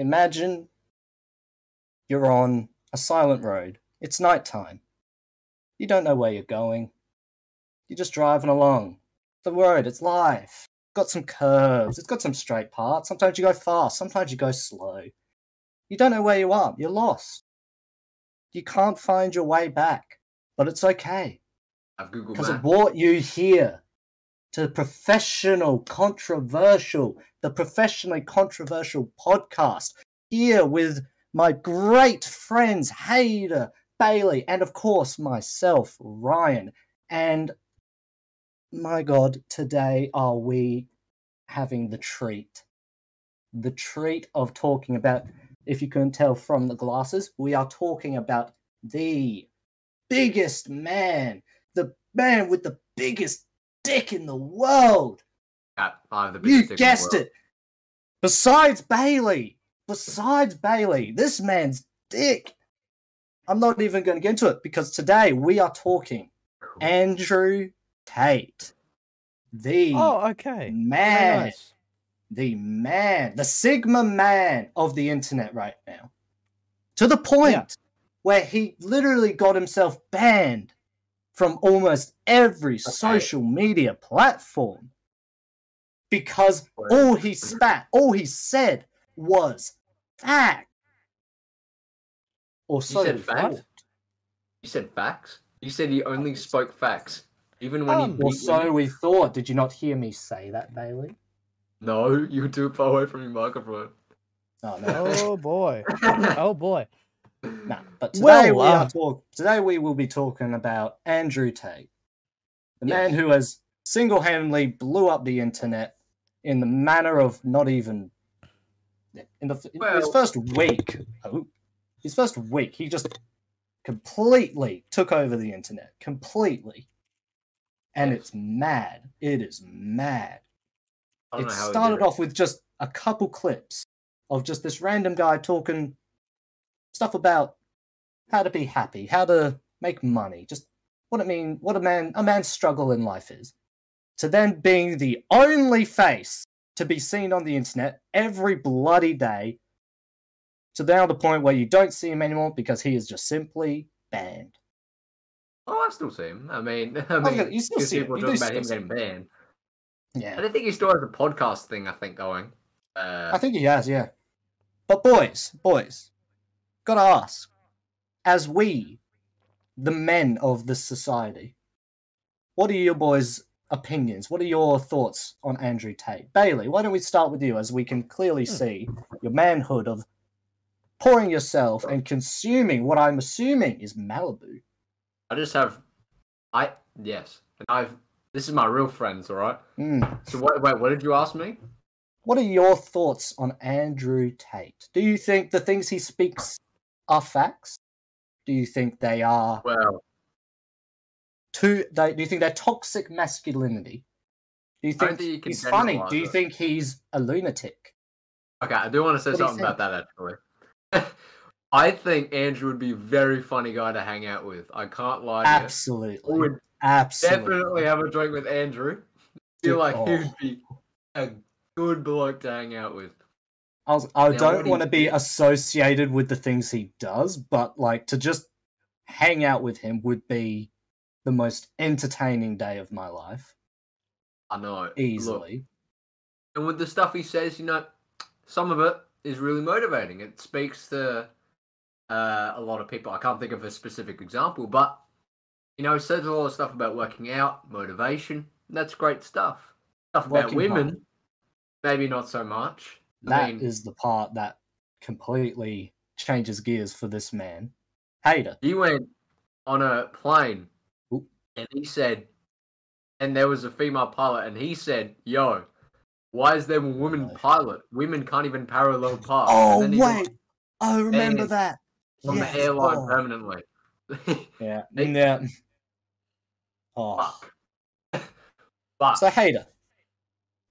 imagine you're on a silent road. It's nighttime. You don't know where you're going. You're just driving along. The road, it's life. Got some curves, it's got some straight parts. Sometimes you go fast, sometimes you go slow. You don't know where you are. You're lost. You can't find your way back. But it's okay. I've Googled Because it brought you here to the professional, controversial, the professionally controversial podcast here with my great friends Hader, Bailey, and of course myself, Ryan. And my God, today are we having the treat? The treat of talking about, if you couldn't tell from the glasses, we are talking about the biggest man, the man with the biggest dick in the world. Yeah, I have the You biggest dick in the guessed world. it. Besides Bailey, besides Bailey, this man's dick. I'm not even going to get into it because today we are talking Andrew Tate, the Oh, okay. Man, nice. the man, the Sigma man of the internet right now. To the point Yeah. where he literally got himself banned from almost every social media platform because all he spat, all he said was fact. Or so you said we fact? You said facts. You said he only spoke facts, even when Um, he. Or so women? we thought. Did you not hear me say that, Bailey? No, you were too far away from your microphone. Oh no. Oh boy. oh boy. No, but today Well, we are uh, talk- today we will be talking about Andrew Tate, the Yes. man who has single-handedly blew up the internet in the manner of not even in the in his first week. Oh, his first week, he just completely took over the internet, completely, and it's mad. It is mad. It know how he started it. off with just a couple clips of just this random guy talking stuff about how to be happy, how to make money, just what it mean, what a man a man's struggle in life is. To then being the only face to be seen on the internet every bloody day. To now the point where you don't see him anymore because he is just simply banned. Oh, I still see him. I mean, I mean, gonna- you still see people You talk do about him getting banned. Yeah. don't think he still has a podcast thing. I think going. Uh, I think he has, yeah. But boys, boys, gotta ask, as we, the men of this society, what are your boys' opinions? What are your thoughts on Andrew Tate? Bailey, why don't we start with you as we can clearly Hmm. see your manhood of pouring yourself and consuming what I'm assuming is Malibu. I just have, I yes, and I've. This is my real friends, all right. Mm. So wait, wait, what did you ask me? What are your thoughts on Andrew Tate? Do you think the things he speaks are facts? Do you think they are Well, too they, do you think they're toxic masculinity do you think, think he's funny do you it. think he's a lunatic okay, I do want to say What something about that actually. I think Andrew would be a very funny guy to hang out with. I can't lie. to you. I absolutely would absolutely definitely have a drink with Andrew. I Feel like oh. he'd be a good bloke to hang out with. I, was, I don't want to be associated with the things he does but like to just hang out with him would be the most entertaining day of my life I know. Look, easily and with the stuff he says, you know, some of it is really motivating. It speaks to uh, a lot of people. I can't think of a specific example, but you know, he says a lot of stuff about working out, motivation. That's great stuff. Stuff about Working women, hard. maybe not so much. That is I mean, the part that completely changes gears for this man hater he went on a plane Oop. and he said, and there was a female pilot, and he said, "Yo, why is there a woman pilot? Women can't even parallel park." oh And then wait i remember that on Yes, the airline oh. permanently. Yeah. They- yeah. Oh. Fuck. but So Hater,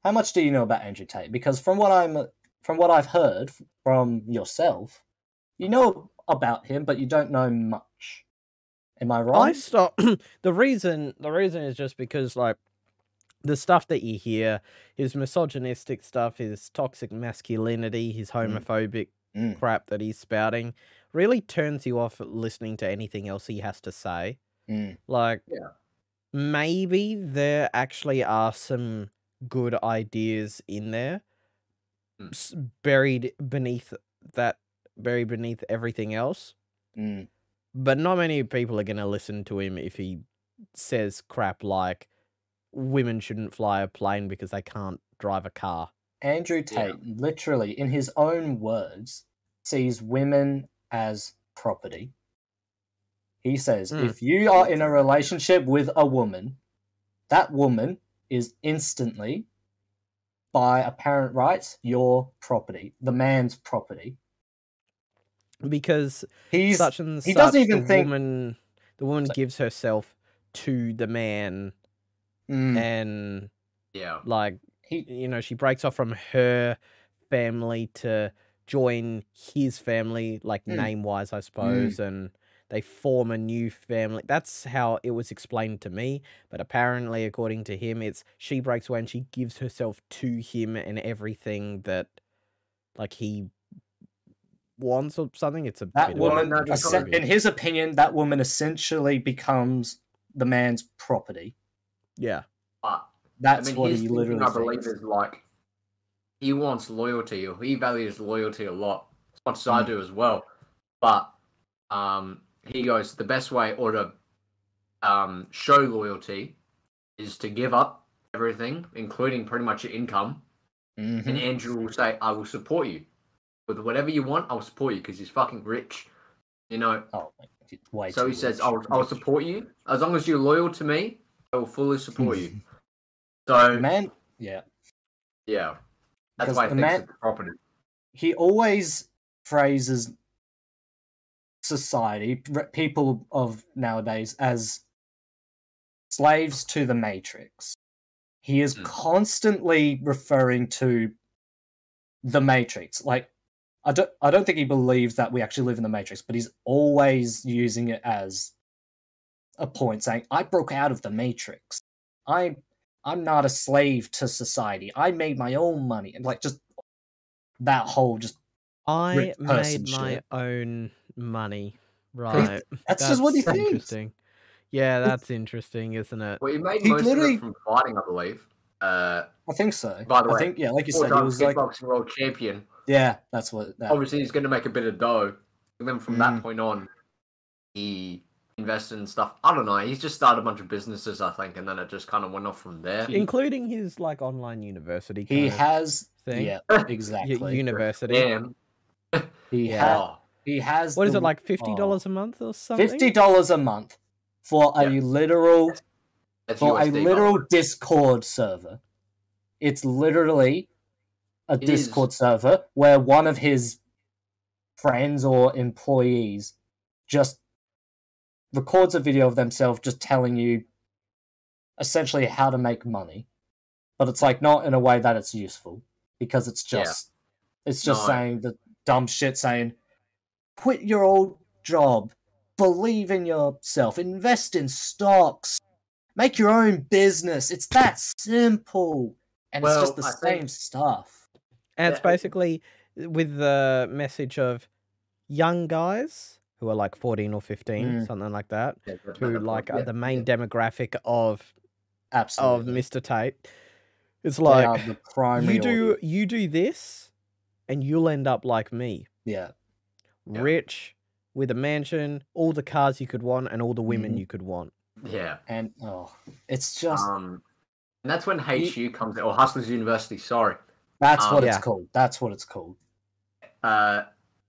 how much do you know about Andrew Tate? Because from what I'm from what I've heard from yourself, you know about him, but you don't know much. Am I wrong? I stop. the reason the reason is just because like the stuff that you hear, his misogynistic stuff, his toxic masculinity, his Mm. homophobic Mm. crap that he's spouting really turns you off listening to anything else he has to say. Mm. Like, Yeah. maybe there actually are some good ideas in there, s- buried beneath that, buried beneath everything else. Mm. But not many people are going to listen to him if he says crap like women shouldn't fly a plane because they can't drive a car. Andrew Yeah. Tate, literally, in his own words, sees women as property. He says, Mm. if you are in a relationship with a woman, that woman is instantly, by apparent rights, your property, the man's property. Because He's such and he such, doesn't even the think- woman, the woman So- gives herself to the man, Mm, and Yeah. like he you know she breaks off from her family to join his family like Mm. name wise i suppose and they form a new family that's how it was explained to me but apparently according to him it's she breaks away and she gives herself to him and everything that like he wants or something it's a that bit of a woman, no, that's essen- weird. in his opinion, that woman essentially becomes the man's property. yeah But That's I mean, what he literally I believe, is like he wants loyalty, or he values loyalty a lot, as much as I Mm. do as well. But um, he goes the best way, or to um, show loyalty, is to give up everything, including pretty much your income. Mhm. And Andrew will say, "I will support you with whatever you want. I'll support you because he's fucking rich." You know, Oh, so he says, "I'll I'll support you as long as you're loyal to me. I will fully support you." So man, yeah. yeah, that's Because why I the think man- property. he always phrases society, people of nowadays, as slaves to the matrix. He is Mm. constantly referring to the matrix. Like, I don't, I don't think he believes that we actually live in the matrix, but he's always using it as a point, saying, "I broke out of the matrix. I, I'm not a slave to society. I made my own money." And like, just that whole just i made my shit. own money right That's just what he That's thinks. interesting yeah that's interesting isn't it Well, he made He most of literally- it from fighting, I believe. Uh, I think so. By the I way, think yeah, like you said, he was like, boxing world champion. yeah, that's what. That, Obviously, he's going to make a bit of dough. And then from Mm. that point on, he invested in stuff. I don't know. He's just started a bunch of businesses, I think, and then it just kind of went off from there. Including his like online university he of has, thing. yeah, exactly. university Damn. he Yeah. Ha- he has. what is the- it like fifty dollars a month or something Fifty dollars a month for a Yeah. literal that's for a USD, by the literal way. Discord server. It's literally a It is. Discord server where one of his friends or employees just records a video of themselves just telling you essentially how to make money. But it's like not in a way that it's useful because it's Yeah. just it's just No. saying the dumb shit saying quit your old job, believe in yourself, invest in stocks, make your own business. It's that simple. And Well, it's just the I same think- stuff. and it's basically with the message of young guys who are like 14 or 15 Mm. something like that Yeah, who like point. are Yeah, the main yeah. demographic of of mr tate it's like the primary you do audience. you do this and you'll end up like me Yeah. Yeah. rich with a mansion all the cars you could want and all the women Mhm. you could want Yeah. And oh it's just Um, and that's when HU comes in, or Hustlers University, sorry. that's um, what it's Yeah. called. That's what it's called. Uh,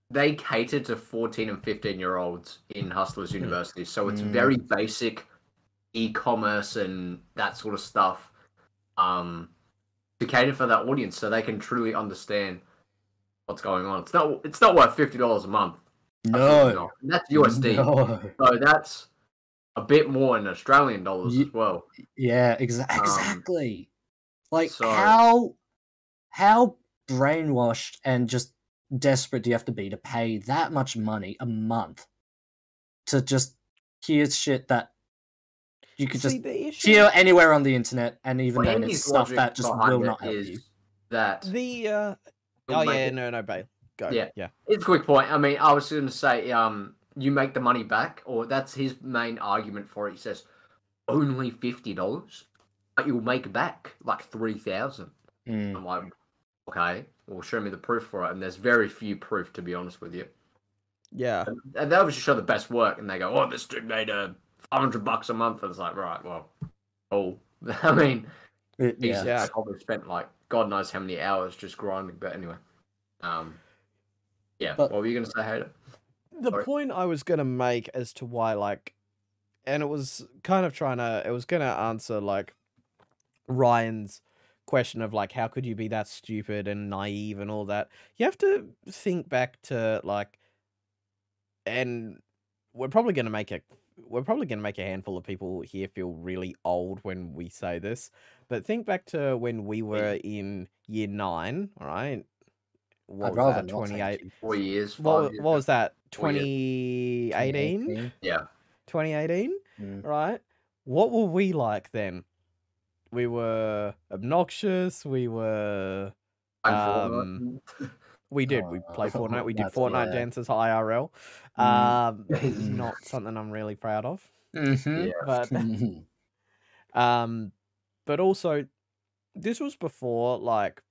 they cater to 14 and 15 year olds in Hustlers University. So it's Mm. very basic e commerce and that sort of stuff um, to cater for that audience so they can truly understand what's going on. It's not, it's not worth $50 a month. No. And that's USD. No. So that's a bit more in Australian dollars Ye- as well. Yeah, exa- Um, exactly. like so- how how brainwashed and just desperate do you have to be to pay that much money a month to just hear shit that you could See, just issue hear anywhere on the internet and even Well, then it's stuff that just will not help is you. That the uh he'll oh yeah it- no no babe go. Yeah. yeah. It's a quick point. I mean, I was going to say, um, you make the money back, or that's his main argument for it. He says only fifty dollars, but you'll make back like three thousand. Mm. I'm like, okay, well, show me the proof for it. And there's very few proof, to be honest with you. Yeah. And, and they obviously show the best work, and they go, oh, this dude made a hundred bucks a month. And it's like, right, well, oh, I mean, It- he's yeah. Yeah. probably spent like God knows how many hours just grinding. But anyway, um, yeah. But- what were you going to say, Hater? the Sorry. point I was gonna make as to why, like, and it was kind of trying to, it was gonna answer like Ryan's question of like, how could you be that stupid and naive and all that? You have to think back to like, and we're probably gonna make a, we're probably gonna make a handful of people here feel really old when we say this, but think back to when we were in year nine, all right? What I'd was rather that? Twenty eight. Four years. What, years what was that? 2018? 2018. Yeah. 2018, Mm. right? What were we like then? We were obnoxious. We were. Um, We did. We Oh, played Fortnite. We did Fortnite yeah. dances IRL. Mm. Um, not something I'm really proud of. Mhm. Yeah. But um, but also, this was before like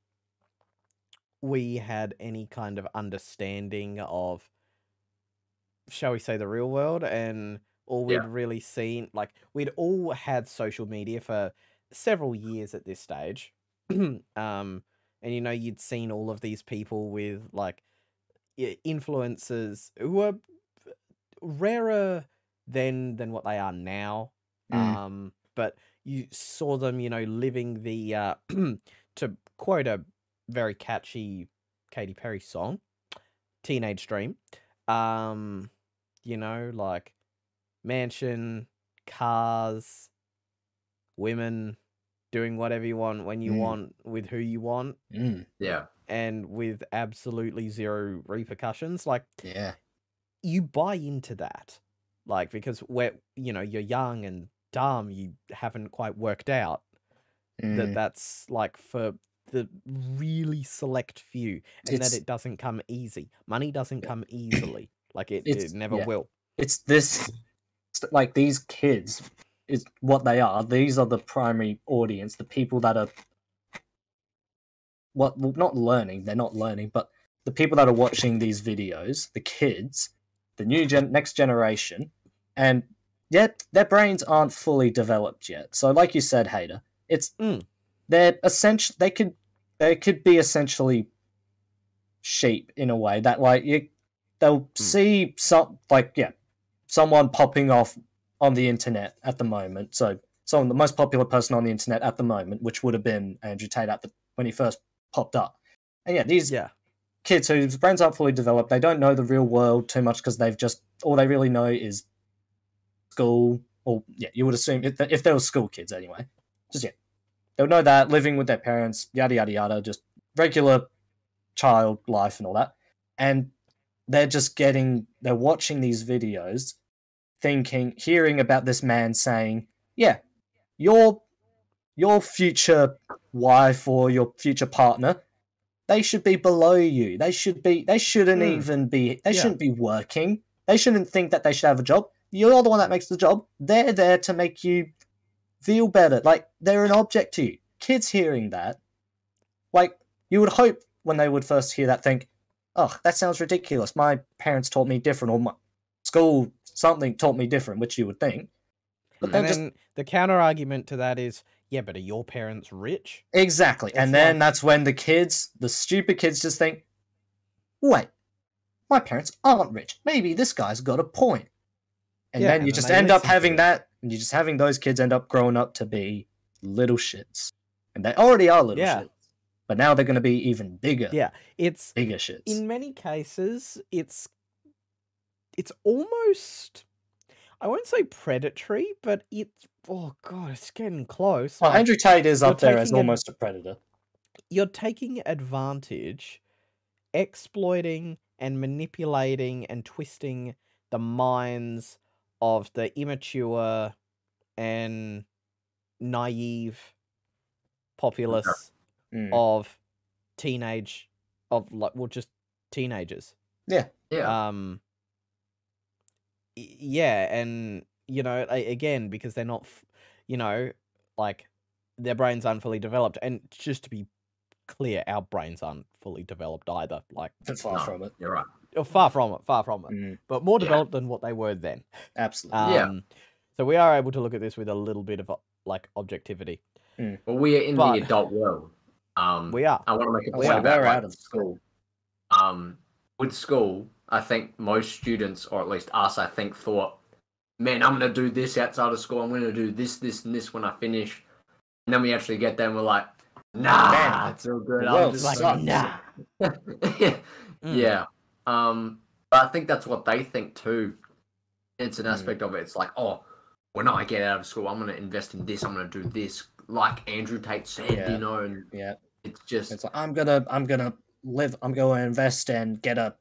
we had any kind of understanding of, shall we say, the real world, and all we'd Yeah. really seen, like we'd all had social media for several years at this stage, um, and you know you'd seen all of these people with like influences who were rarer than than what they are now Mm. um but you saw them you know living the uh to quote a very catchy Katy Perry song teenage dream um you know like mansion cars women doing whatever you want when you Mm. want with who you want Mm. Yeah. and with absolutely zero repercussions like Yeah. you buy into that like because we're you know you're young and dumb you haven't quite worked out that Mm. that's like for the really select few and It's- that it doesn't come easy money doesn't come easily like it, it never yeah. will It's this, like these kids is what they are. These are the primary audience, the people that are what well, not learning. They're not learning, but the people that are watching these videos, the kids, the new gen, next generation, and yet their brains aren't fully developed yet. So, like you said, Hater, it's Mm. they're essentially they could they could be essentially sheep in a way that like you they'll see some like yeah someone popping off on the internet at the moment. So someone the most popular person on the internet at the moment which would have been andrew tate at the when he first popped up. And yeah these yeah. kids whose brains aren't fully developed they don't know the real world too much because they've just all they really know is school. Or yeah you would assume if, if they were school kids anyway. Just yeah. They would know that living with their parents yada yada yada just regular child life and all that. And they're just getting they're watching these videos thinking hearing about this man saying yeah your your future wife or your future partner they should be below you. They should be they shouldn't Mm. even be they Yeah. shouldn't be working. They shouldn't think that they should have a job. You're the one that makes the job. They're there to make you feel better. Like they're an object to you. Kids hearing that like you would hope when they would first hear that think oh that sounds ridiculous. My parents taught me different or my school something taught me different which you would think. But then and just then the counter argument to that is yeah but are your parents rich? Exactly. It's and then like- that's when the kids the stupid kids just think wait my parents aren't rich. Maybe this guy's got a point. and Yeah, then and you then just end up having that and you're just having those kids end up growing up to be little shits. And they already are little Yeah. shits but now they're going to be even bigger. Yeah it's bigger shits. in many cases it's it's almost i won't say predatory but it's oh god it's getting close well, like, andrew tate is you're up there as taking an- almost a predator you're taking advantage exploiting and manipulating and twisting the minds of the immature and naive populace Mm. of teenage of like well just teenagers. Yeah. Yeah. Um. Y- Yeah, and you know, again, because they're not, you know, like their brains aren't fully developed, and just to be clear, our brains aren't fully developed either. Like, Far No, from it. You're right. oh, far from it, far from it, Mm, but more Yeah. developed than what they were then. absolutely. Um, Yeah. So we are able to look at this with a little bit of like objectivity. Well, we are in But- the adult world. Um, We are. I want to make a We point are. about We're out of school. um, with school, I think most students, or at least us, I think, thought, man, I'm going to do this outside of school. I'm going to do this, this, and this when I finish. And then we actually get there and we're like, nah, Man, it's all good. I'm just Like, nah. yeah. Mm. Yeah. Um, but I think that's what they think too. It's an Mm. aspect of it. It's like, oh, when I get out of school, I'm going to invest in this. I'm going to do this, like Andrew Tate said, Yeah. you know. And Yeah. it's just, It's like I'm gonna I'm gonna live I'm gonna invest and get a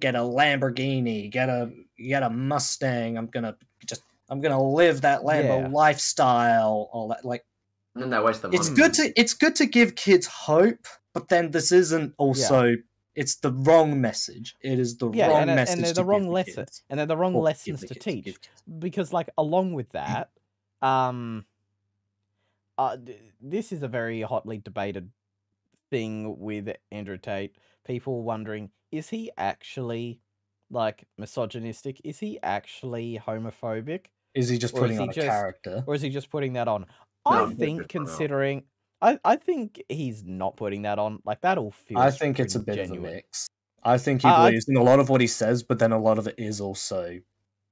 get a Lamborghini, get a get a Mustang. I'm gonna just I'm gonna live that Lambo Yeah. lifestyle. All that like and then they waste the money. it's good to it's good to give kids hope, but then this isn't also it's the wrong message. It is the Yeah, wrong and, it- message. and they're to the wrong give lesson, and they're the wrong Or lessons the to kids, teach. kids. because like along with that um uh, this is a very hotly debated thing with Andrew Tate people wondering is he actually like misogynistic is he actually homophobic Is he just Or putting he on a just- character? or is he just putting that on No, I I think think it's put on. considering I, I think he's not putting that on like that all feels I think it's a bit genuine. of a mix. I think he I- I- believes in a lot of what he says, but then a lot of it is also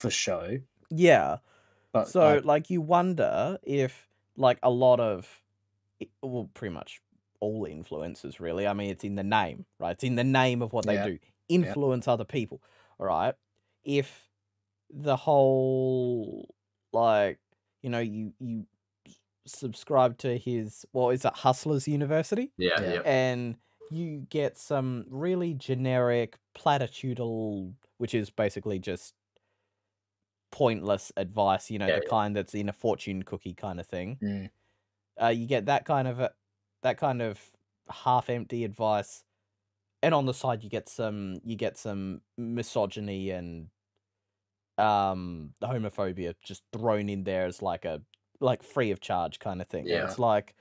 for show. yeah But so I- like you wonder if like a lot of well pretty much all influencers really i mean it's in the name right it's in the name of what they Yeah. do influence other people all right if the whole like you know you you subscribe to his what is it hustlers university yeah, Yeah. yeah. and you get some really generic platitudinal which is basically just pointless advice you know Yeah, the yeah. kind that's in a fortune cookie kind of thing Mm. uh, you get that kind of a, that kind of half empty advice and on the side you get some you get some misogyny and um homophobia just thrown in there as like a like free of charge kind of thing Yeah. it's like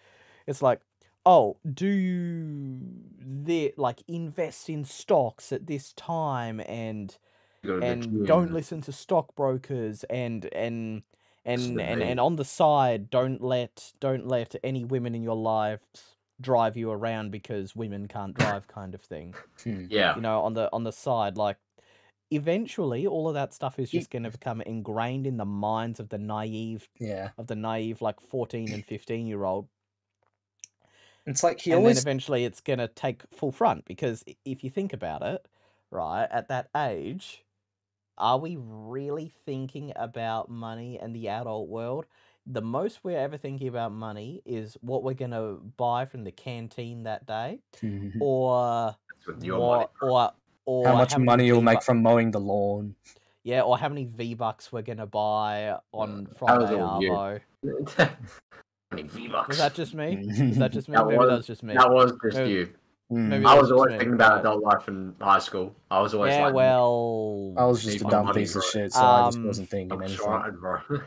it's like oh do you the like invest in stocks at this time and You go to the and don't listen to stockbrokers and and and and, and on the side don't let don't let any women in your lives drive you around because women can't drive kind of thing Hmm. Yeah. you know on the on the side like eventually all of that stuff is just going to become ingrained in the minds of the naive Yeah. of the naive like 14 and 15 year old It's like he and always then eventually it's going to take full front because if you think about it right at that age are we really thinking about money and the adult world the most we're ever thinking about money is what we're going to buy from the canteen that day Mhm. or That's with your money. what or or how much many money you'll make V-Bu- from mowing the lawn. yeah or how many v bucks we're going to buy on Uh, friday all arvo I mean, V-Bucks. was that just me is that just me That maybe was- that was just me That was just Maybe- you. Mm. maybe I was always me, thinking about adult life in high school. I was always yeah like, well I was just a dumb money, piece of shit, so I just Um, wasn't thinking I'm anything. trying, bro.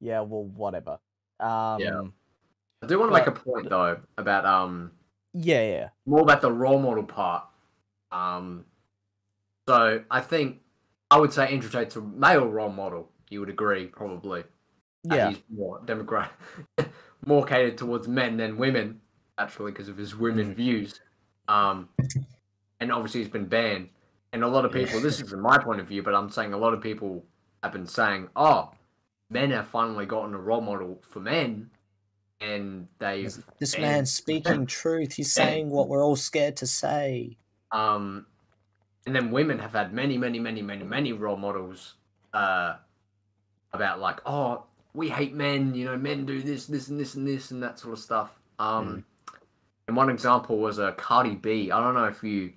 Yeah, well, whatever. Um, yeah, I do want to make a point though about um yeah, yeah, more about the role model part. Um, so I think I would say Andrew Tate's a male role model. You would agree, probably. yeah. he's more democrat, more catered towards men than women, actually, because of his women Mm. views. Um, and obviously he's been banned. And a lot of people, this is my point of view, but I'm saying a lot of people have been saying, "Oh, men have finally gotten a role model for men," and they've This banned- man's speaking truth. He's saying what we're all scared to say. Um, and then women have had many, many, many, many, many role models uh, about like, oh, we hate men. You know, men do this, this, and this, and this, and that sort of stuff. Um, and one example was a uh, Cardi B. I don't know if you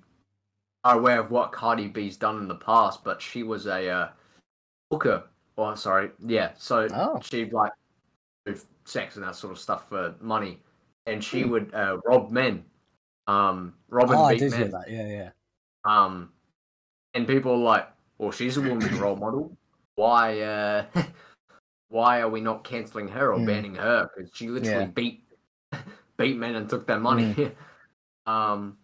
are aware of what Cardi B's done in the past, but she was a uh, hooker. Oh, sorry, yeah. So Oh. she'd like sex and that sort of stuff for money, and she Hmm. would uh, rob men. Um, rob and Oh, I beat did men hear that. Yeah, yeah. Um, and people are like, "Well, she's a woman role model. Why? Uh, why are we not canceling her or Mm. banning her? Because she literally Yeah. beat beat men and took their money." um,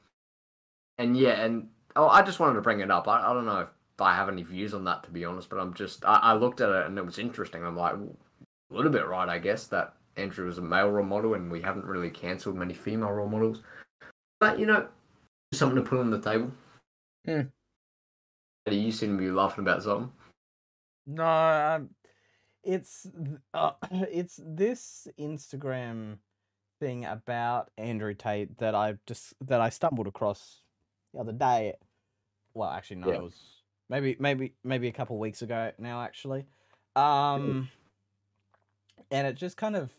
and yeah, and oh, I just wanted to bring it up. I, I don't know if I have any views on that to be honest, but I'm just I, I looked at it and it was interesting. I'm like, a little bit right, I guess, that Andrew was a male role model and we haven't really cancelled many female role models. But you know, something to put on the table. Hmm. Eddie, you seem to be laughing about something. No, um, it's uh, it's this Instagram thing about Andrew Tate that I just that I stumbled across the other day. Well, actually, no, Yeah. it was maybe maybe maybe a couple weeks ago now. Actually, um, and it just kind of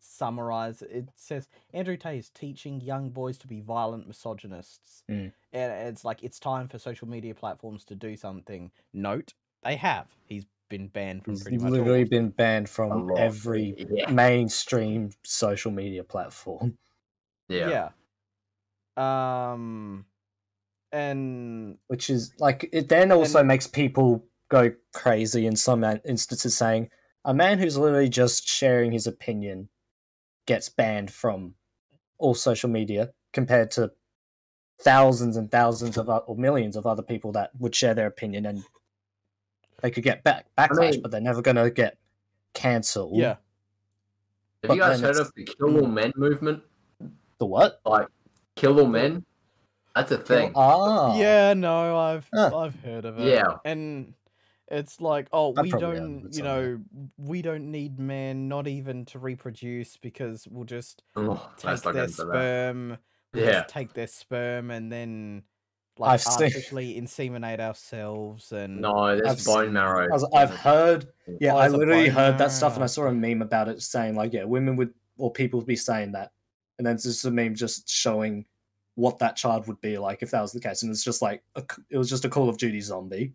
summarized. It says Andrew Tate is teaching young boys to be violent misogynists, Mm. and it's like it's time for social media platforms to do something. Note they have. He's been banned from He's pretty much literally been banned from every Yeah. mainstream social media platform. Yeah. Yeah. Um, and which is like it then also makes people go crazy in some instances saying a man who's literally just sharing his opinion gets banned from all social media compared to thousands and thousands of or millions of other people that would share their opinion and they could get back backlash mean- but they're never going to get cancelled yeah, Have But you guys heard of the Kill All Men movement? the what Like Kill All Men? That's a thing. ah yeah, no, I've Huh. I've heard of it. Yeah. and it's like, oh, I we don't, you know, we don't need men, not even to reproduce, because we'll just Oh, take their get into that. sperm, we'll Yeah. just take their sperm, and then I've like seen- artificially inseminate ourselves, and No, I've there's seen- bone marrow. I was- I've heard Yeah, Oh, I literally bone heard that stuff, and I saw a meme about it saying like, yeah, women would or people would be saying that, and then it's just a meme just showing what that child would be like if that was the case, and it's just like a c it was just a Call of Duty zombie.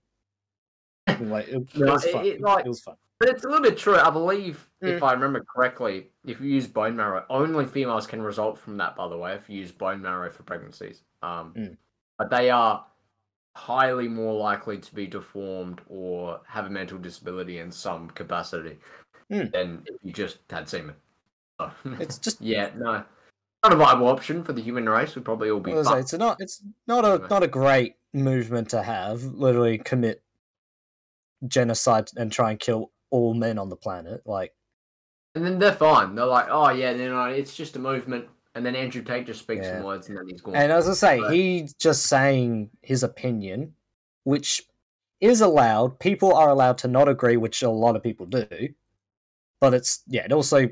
I like it, it No, was it- fun. it, like- it was fun. But it's a little bit true. I believe, Mm. if I remember correctly, if you use bone marrow, only females can result from that. By the way, if you use bone marrow for pregnancies, um, Mm. But they are highly more likely to be deformed or have a mental disability in some capacity Mm. than if you just had semen. So, It's just yeah, no, not a viable option for the human race. We'd probably all be say, it's not it's not a Anyway. not a great movement to have. Literally commit genocide and try and kill all men on the planet. Like And then they're fine. They're like, oh yeah, no, no, it's just a movement. And then Andrew Tate just speaks Yeah. some words, and then he's gone. And as I say, Right. he's just saying his opinion, which is allowed. People are allowed to not agree, which a lot of people do. But it's yeah, it also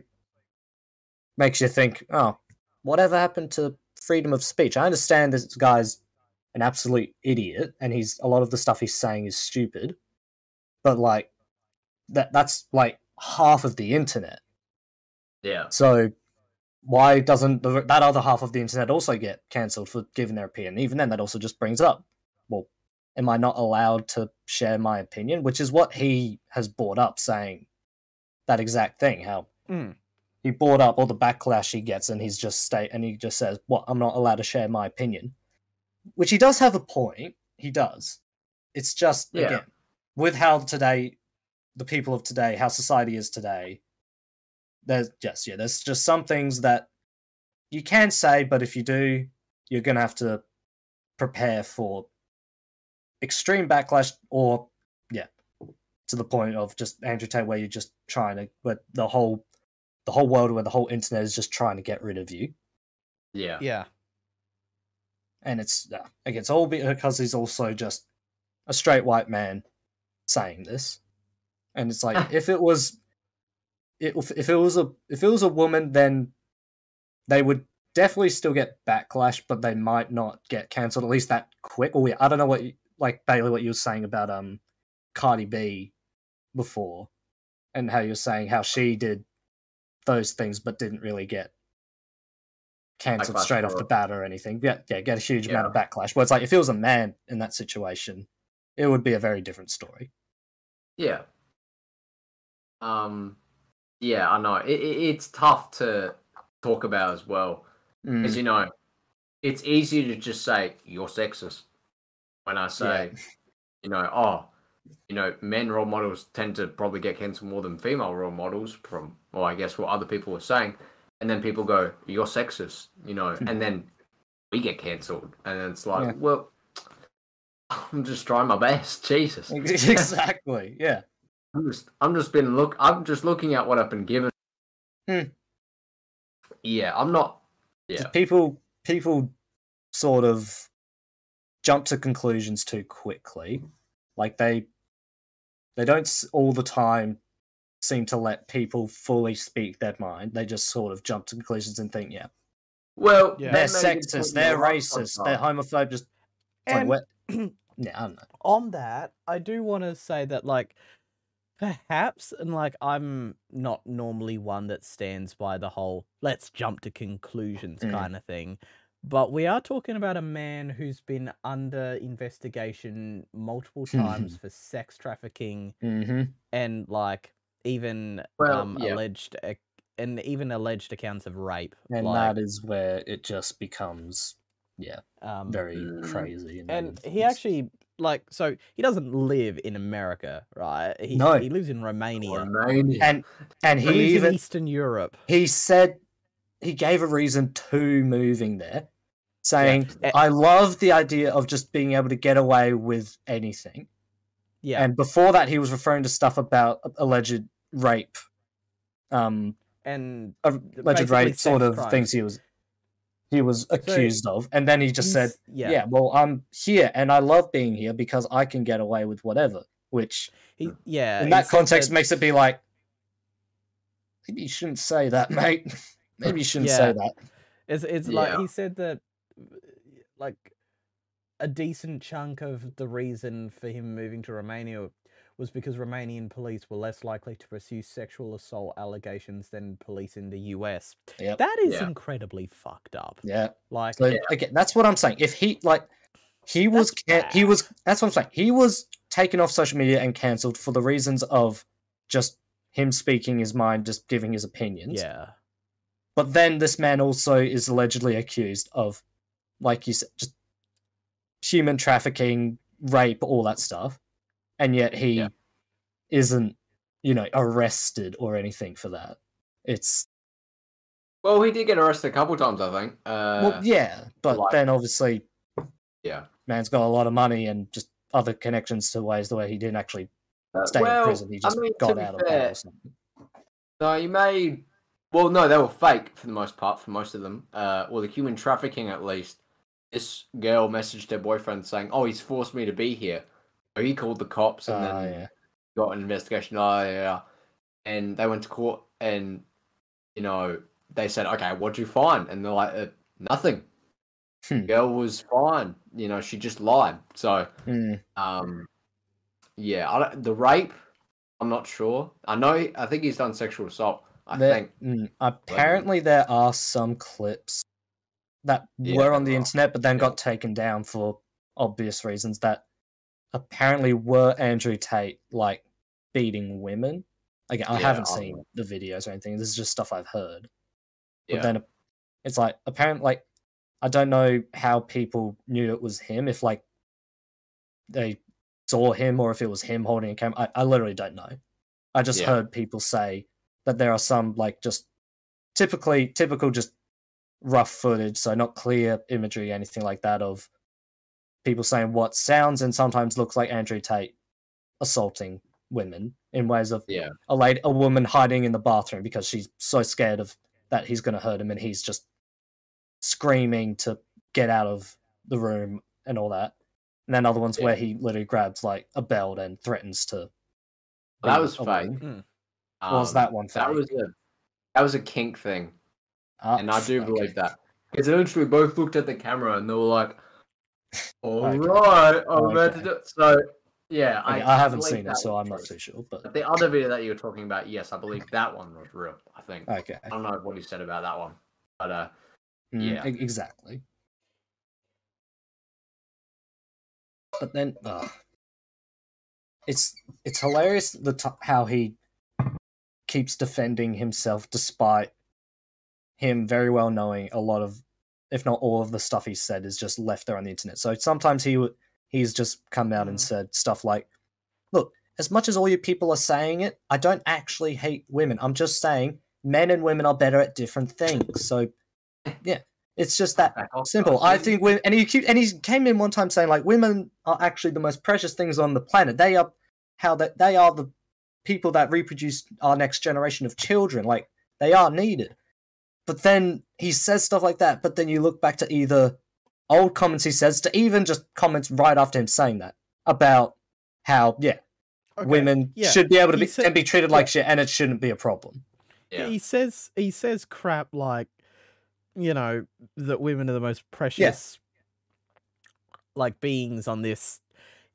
makes you think, oh, whatever happened to freedom of speech? I understand this guy's an absolute idiot, and he's a lot of the stuff he's saying is stupid. But like that that's like half of the internet. yeah, So why doesn't the, that other half of the internet also get cancelled for giving their opinion? Even then, that also just brings up, well, am I not allowed to share my opinion? Which is what he has brought up, saying that exact thing. How Mm. he brought up all the backlash he gets, and he's just state and he just says, "What? I'm not allowed to share my opinion," which he does have a point. He does. It's just Yeah. again with how today, the people of today, how society is today there's just yeah there's just some things that you can say but if you do you're gonna have to prepare for extreme backlash or yeah to the point of just andrew tate where you're just trying to but the whole the whole world where the whole internet is just trying to get rid of you. Yeah, yeah, and it's uh, again it's all because he's also just a straight white man saying this. And it's like if it was if, if it was a if it was a woman then they would definitely still get backlash but they might not get cancelled at least that quick or yeah, i don't know what you, like bailey what you were saying about um cardi b before and how you're saying how she did those things but didn't really get cancelled straight off the bat or anything. Yeah, yeah, get a huge amount of backlash. But it's like if it was a man in that situation, it would be a very different story. yeah. Um, yeah, I know. It, it, it's tough to talk about as well, Mm, because you know, it's easy to just say you're sexist. when I say, you know, oh, you know, men role models tend to probably get cancelled more than female role models from, well, I guess what other people were saying. And then people go, you're sexist, you know, Hmm. and then we get cancelled. And it's like, Yeah. well, I'm just trying my best. Jesus. exactly. Yeah. I'm just I'm just been look I'm just looking at what I've been given. Hmm. Yeah, I'm not Just yeah. people people sort of jump to conclusions too quickly like they they don't s- all the time seem to let people fully speak their mind they just sort of jump to conclusions and think yeah Well, Yeah. they're Ben made a sexist point they're the last racist they're podcast. homophobe just sorry, And- what? yeah i don't know on that, I do want to say that, like, perhaps, and like, I'm not normally one that stands by the whole let's jump to conclusions Mm. kind of thing. But we are talking about a man who's been under investigation multiple times for sex trafficking mm-hmm. and, like, even Well, um, yeah. alleged, and even alleged accounts of rape. and like, that is where it just becomes yeah um, very Mm. crazy that and he actually like so he doesn't live in America, right? He, No. he lives in Romania. Romania. and and He he lives even in Eastern Europe. he said he gave a reason to moving there saying Eh. i love the idea of just being able to get away with anything Yeah, and before that he was referring to stuff about alleged rape um and uh, alleged rape sort of crimes. things he was he was accused of and then he just said he's- yeah. well i'm here and i love being here because i can get away with whatever which he, yeah. in that context that- makes it be like maybe you shouldn't say that mate maybe you shouldn't Yeah. say that It's it's like he said that like a decent chunk of the reason for him moving to Romania was because Romanian police were less likely to pursue sexual assault allegations than police in the US. Yep. That is Yeah. incredibly fucked up. yeah Like So Yeah. again, that's what I'm saying. If he like, he was can- he was that's what I'm saying. He was taken off social media and cancelled for the reasons of just him speaking his mind, just giving his opinions. yeah. But then this man also is allegedly accused of, like you said, just human trafficking, rape, all that stuff, and yet he Yeah. isn't, you know, arrested or anything for that. It's well, he did get arrested a couple times, I think. Uh, well, yeah, but like- then obviously yeah. man's got a lot of money and just other connections to ways the way he didn't actually Uh, stay well, in prison. He just I mean, got out of fair, or something. No, he made. Well, no, they were fake for the most part. For most of them, uh, well, the human trafficking at least. This girl messaged her boyfriend saying, "Oh, he's forced me to be here." So he called the cops and Ah, then yeah. got an investigation. Oh, yeah. And they went to court and, you know, they said, "Okay, what'd you find?" And they're like, uh, "Nothing." Hmm. Girl was fine. You know, she just lied. So, Hmm. um, yeah, I don't, the rape. I'm not sure. I know. I think he's done sexual assault. I There- think. mm, apparently, there are some clips that Yeah, were on the internet, but then Yeah. got taken down for obvious reasons. That apparently were Andrew Tate like beating women. Again, I Yeah, haven't I- seen the videos or anything. This is just stuff I've heard. But Yeah. then it's like apparently, like I don't know how people knew it was him. If like they saw him or if it was him holding a camera, I, I literally don't know. I just Yeah. heard people say that there are some like just typically typical just rough footage, so not clear imagery, anything like that of people saying what sounds and sometimes looks like Andrew Tate assaulting women in ways of Yeah. a lady, a woman hiding in the bathroom because she's so scared of that he's going to hurt him, and he's just screaming to get out of the room and all that. And then other ones Yeah. where he literally grabs like a belt and threatens to. That was a fake. woman. What was Um, that one? That was a that was a kink thing, Ah, and I do okay. believe that because literally both looked at the camera and they were like, "All Okay. right, I'm about to do." it." So yeah, I, I, haven't seen it, so I'm not too sure. But But the other video that you were talking about, yes, I believe that one was real. I think okay, I don't know what he said about that one, but uh, Mm, yeah. exactly. But then, ugh. it's it's hilarious the t- how he keeps defending himself despite him very well knowing a lot of, if not all of the stuff he said is just left there on the internet. So sometimes he he's just come out and Mm. said stuff like, "Look, as much as all you people are saying it, I don't actually hate women. I'm just saying men and women are better at different things. So, yeah, it's just that simple. I think women, and he and he came in one time saying like women are actually the most precious things on the planet. They are how that they are the people that reproduce our next generation of children. Like they are needed. But then he says stuff like that. But then you look back to either old comments he says to even just comments right after him saying that about how yeah Okay, women yeah, should be able to he be said- can be treated like yeah. shit and it shouldn't be a problem. Yeah. He says he says crap like, you know, that women are the most precious like beings on this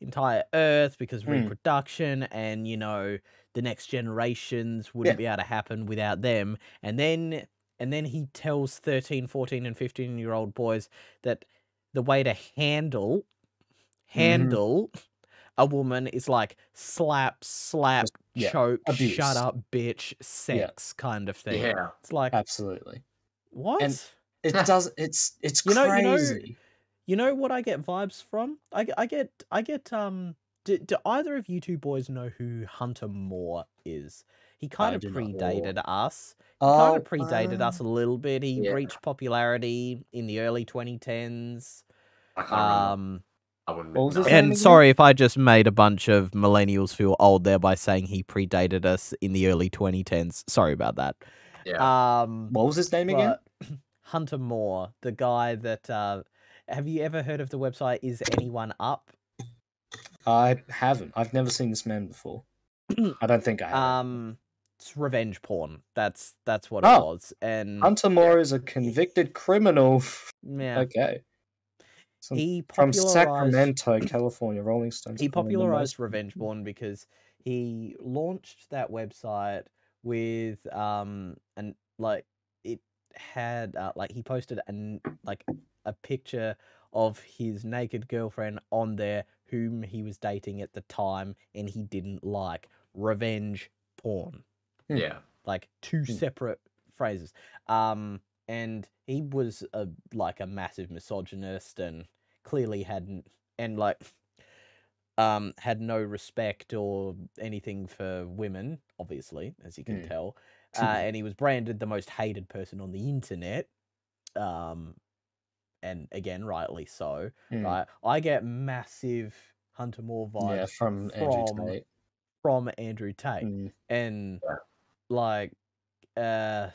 entire earth because Hmm. reproduction and you know the next generations wouldn't Yeah. be able to happen without them and then and then he tells 13 14 and 15 year old boys that the way to handle Mm-hmm. handle a woman is like slap slap Just- yeah, choke abuse. shut up bitch sex kind of thing Yeah. it's like Absolutely. what It does it's it's You know- you know- crazy. You know what I get vibes from? I get I get um. Do, do either of you two boys know who Hunter Moore is? He kind I of do not. predated us. He oh, kind of predated uh, us a little bit. He Yeah. reached popularity in the early 2010s. I can't. Um, I wouldn't what was know. his name and sorry if I just made a bunch of millennials feel old there by saying he predated us in the early 2010s. Sorry about that. Yeah. Um, What was his name again? Hunter Moore, the guy that uh, have you ever heard of the website Is Anyone Up? I haven't. I've never seen this man before. I don't think I have. Um, it's revenge porn. That's that's what Oh. it was. And Hunter Moore is a convicted criminal. yeah, okay. Some- he From Sacramento, California, Rolling Stones. he call him the popularized revenge porn because he launched that website with um and like it had uh, like he posted an like a picture of his naked girlfriend on there whom he was dating at the time and he didn't like revenge porn. Yeah. like two Hmm. separate phrases. Um, and he was a like a massive misogynist and clearly hadn't and like um had no respect or anything for women, obviously, as you can Hmm. tell. Uh, and he was branded the most hated person on the internet. Um, and again, rightly so. Mm. Right, I get massive Hunter Moore vibes Yeah, from Andrew from Tate. from Andrew Tate Mm. and Yeah. Like uh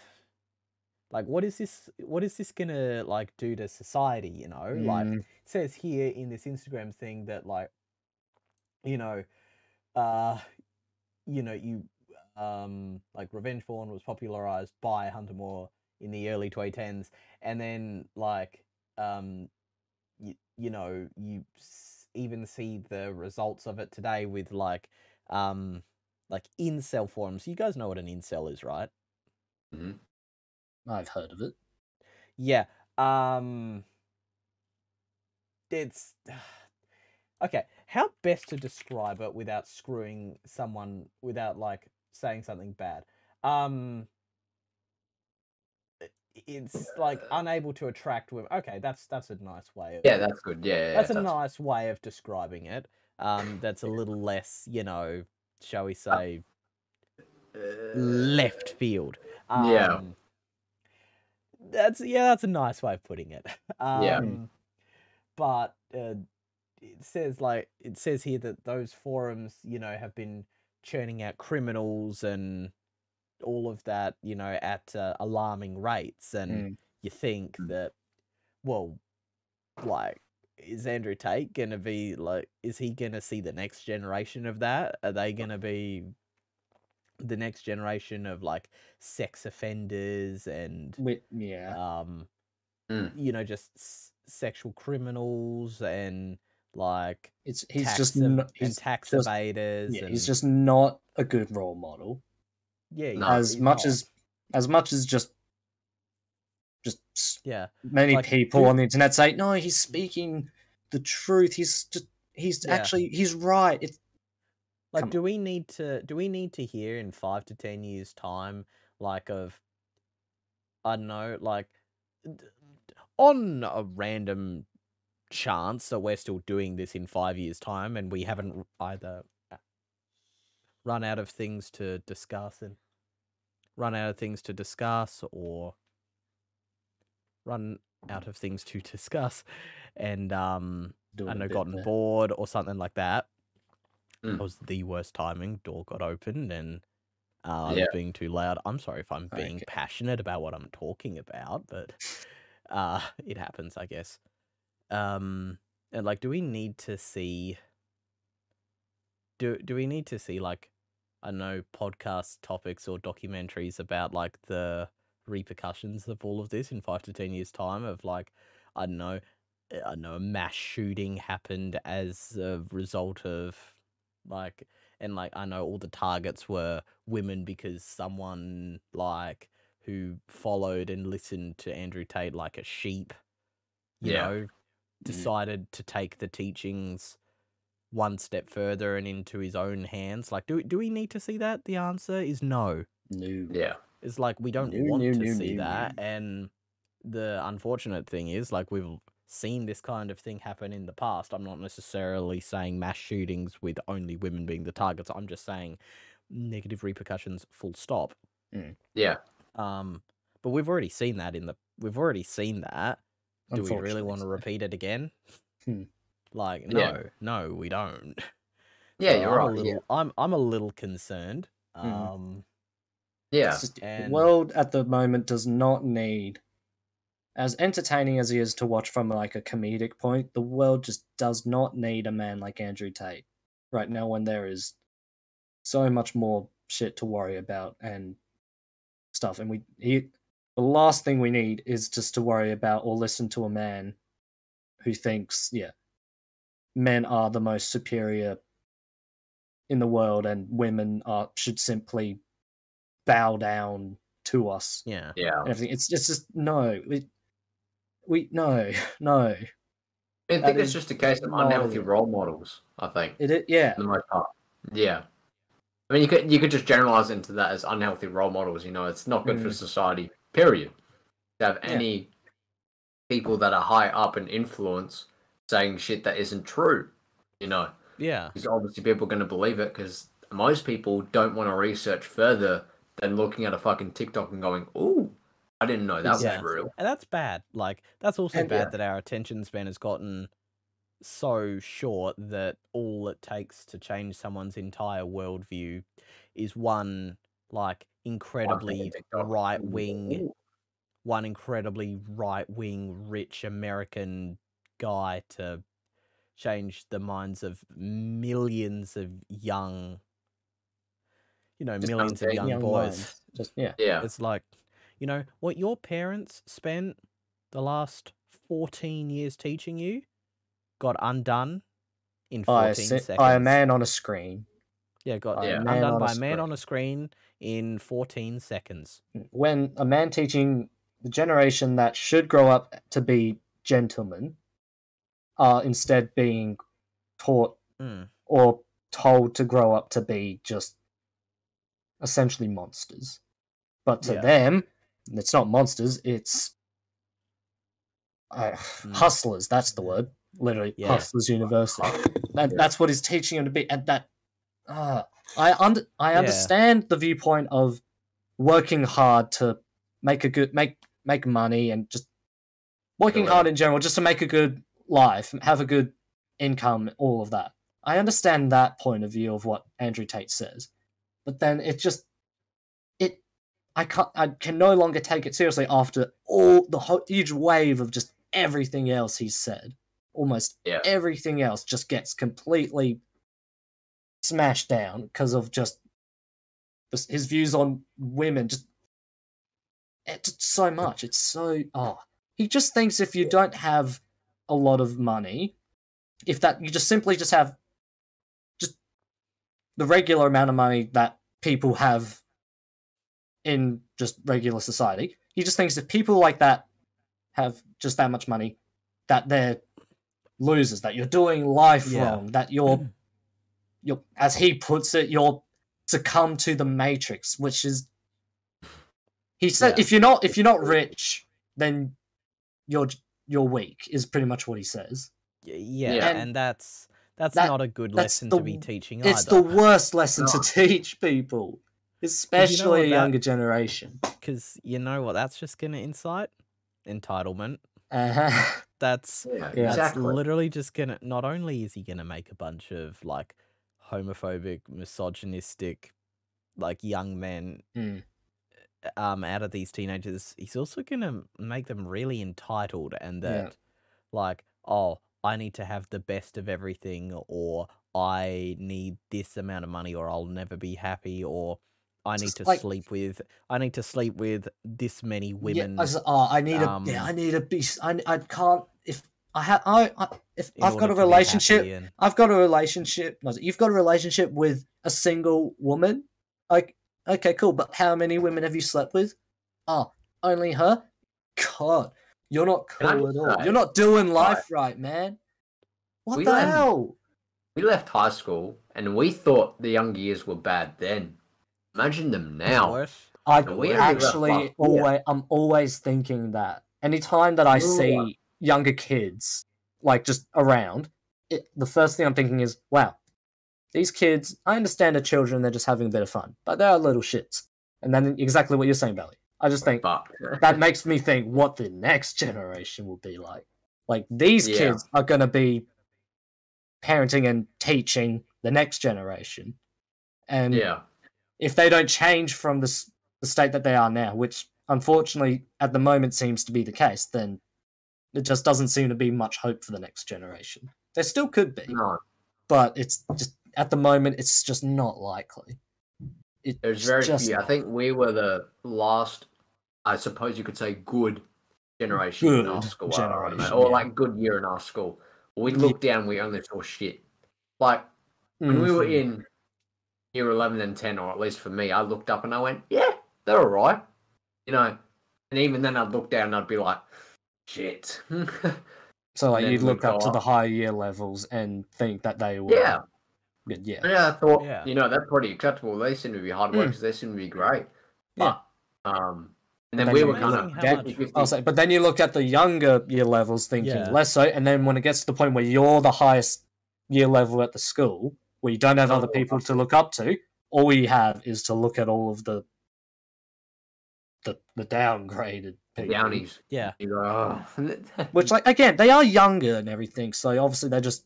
like what is this what is this gonna like do to society you know like Mm. it says here in this instagram thing that like you know uh you know you um like revenge porn was popularized by hunter moore in the early 2010s and then like um you, you know you s- even see the results of it today with like um like incel forums you guys know what an incel is right hmm I've heard of it. yeah um it's okay how best to describe it without screwing someone without like saying something bad um it's like unable to attract women okay that's that's a nice way of Yeah, that's good. Yeah, yeah, that's a that's- nice way of describing it um that's a little less you know shall we say left field um, Yeah. that's yeah that's a nice way of putting it um Yeah. but uh, it says like it says here that those forums you know have been churning out criminals and all of that you know at uh, alarming rates and Mm. you think Mm. that well like is andrew tate gonna be like is he gonna see the next generation of that are they gonna be the next generation of like sex offenders and yeah. um Mm. you know just s- sexual criminals and like It's he's tax just ev- not, and he's tax just- evaders yeah, and he's just not a good role model. yeah No, as much not. as as much as just just yeah many Like, people on the internet say no he's speaking the truth. He's just he's Yeah. actually he's right. It's like Come do we need to do we need to hear in five to ten years time like of i don't know like on a random chance that we're still doing this in five years' time and we haven't either uh, run out of things to discuss and run out of things to discuss or run out of things to discuss and um Doing I know gotten there. bored or something like that. Mm. That was the worst timing. Door got opened and uh, I Yeah. was being too loud. I'm sorry if I'm being Okay. passionate about what I'm talking about, but uh, it happens, I guess. Um, and like, do we need to see? Do do we need to see like, I don't know, podcast topics or documentaries about like the repercussions of all of this in five to ten years' time? Of like, I don't know, Uh, I don't know, a mass shooting happened as a result of like, and like I know all the targets were women because someone like who followed and listened to Andrew Tate like a sheep, you Yeah. know, mm-hmm. decided to take the teachings one step further and into his own hands. Like, do do we need to see that? The answer is no. No. Yeah. It's like we don't No, want no, to no, see no, that. And the unfortunate thing is, like, we've seen this kind of thing happen in the past. I'm not necessarily saying mass shootings with only women being the targets. I'm just saying negative repercussions, full stop. Yeah. Um, but we've already seen that in the. We've already seen that. Do we really want to repeat it again? Hmm. Like, no, Yeah. no, we don't. Yeah, So you're I'm right. A little, Yeah. I'm I'm a little concerned. Hmm. Um, Yeah. It's just- And- The world at the moment does not need, as entertaining as he is to watch from like a comedic point, the world just does not need a man like Andrew Tate right now when there is so much more shit to worry about and stuff. And we he the last thing we need is just to worry about or listen to a man who thinks, yeah, men are the most superior in the world and women are should simply bow down to us yeah. Yeah. everything. It's it's just no. We, we no no. I think That it's is just a case of not unhealthy it. role models. I think It, it yeah for the most part. Yeah. I mean, you could you could just generalize into that as unhealthy role models. You know, it's not good for Mm. society. Period. To have Yeah. any people that are high up in influence saying shit that isn't true. You know, Yeah. because obviously people are going to believe it because most people don't want to research further than looking at a fucking TikTok and going, "Ooh, I didn't know that was Yeah. real." And that's bad. Like that's also And- bad Yeah. that our attention span has gotten so short that all it takes to change someone's entire worldview is one like incredibly right wing one incredibly right wing rich American guy to change the minds of millions of young you know, Just millions of young, young boys. minds. Just yeah. Yeah, It's like, you know, what your parents spent the last 14 years teaching you got undone in 14 By a, seconds. by a man on a screen. Yeah, got man undone by a man on a screen in 14 seconds. When a man teaching the generation that should grow up to be gentlemen are instead being taught Mm. or told to grow up to be just essentially monsters. But to Yeah. them, it's not monsters, it's uh, hustlers. That's the word. Literally, Yeah. Hustlers University. That, Yeah. That's what he's teaching him to be. And that, uh, I under, I Yeah. understand the viewpoint of working hard to make a good make make money and just working hard in general just to make a good life, have a good income, all of that. I understand that point of view of what Andrew Tate says, but then it just it I can't I can no longer take it seriously after all the ho- huge wave of just everything else he's said. Almost Yeah. everything else just gets completely smashed down because of just his views on women. Just it's just so much. It's so oh he just thinks if you don't have a lot of money, if that you just simply just have just the regular amount of money that people have in just regular society, he just thinks if people like that have just that much money, that they're losers, that you're doing life Yeah. wrong, that you're you're as he puts it, you're succumb to the matrix, which is he said Yeah. if you're not if you're not rich, then you're you're weak is pretty much what he says. Yeah, Yeah. and, And that's that's that- not a good lesson the to be teaching It's either. the worst lesson to teach people, especially a that- younger generation. Because you know what that's just going to incite? Entitlement. Uh-huh. That's Yeah, Yeah. that's exactly. literally just gonna. Not only is he gonna make a bunch of like homophobic, misogynistic, like young men Mm. um out of these teenagers, he's also gonna make them really entitled and Yeah. that like, oh, I need to have the best of everything, or I need this amount of money, or I'll never be happy, or I need to like- sleep with I need to sleep with this many women. Yeah, I, was- oh, I need a um, yeah, I need a be. I, I can't if I have I, I if I've got a to be happy relationship. and- I've got a relationship. no, You've got a relationship with a single woman. Like, okay, cool. But how many women have you slept with? Oh, only her. God, you're not cool at just all. You're not doing life right, man. What We the let- hell? We left high school and we thought the young years were bad then. Imagine them now. I we actually always, I'm always thinking that. Anytime that I see younger kids like just around, it, the first thing I'm thinking is, wow, these kids. I understand they're children; they're just having a bit of fun, but they're little shits. And then exactly what you're saying, Bailey. I just think But that makes me think what the next generation will be like. Like these Yeah. kids are going to be parenting and teaching the next generation, and yeah, if they don't change from the, the state that they are now, which unfortunately at the moment seems to be the case, then it just doesn't seem to be much hope for the next generation. There still could be, no. but it's just at the moment it's just not likely. It- There's it's very few. I think we were the last, I suppose you could say, good generation in our school. Generation, or yeah. like good year in our school. We looked down, we only saw shit. Like when we were Mhm. in year 11 and 10, or at least for me, I looked up and I went, yeah, they're all right. You know, and even then I'd look down and I'd be like, shit. So like you'd look up go to the higher year levels and think that they were yeah. good. Yeah. Yeah, I thought, Yeah. you know, they're pretty acceptable. They seem to be hard Mm. workers. They seem to be great. Yeah. But, um, and And then then we you were kind of how at- much- I'll say, but then you look at the younger year levels thinking Yeah. less so, and then when it gets to the point where you're the highest year level at the school, where you don't have Oh, other people to look up to, all we have is to look at all of the the, the downgraded people. Downies. Yeah. Oh. Which, like, again, they are younger and everything, so obviously they're just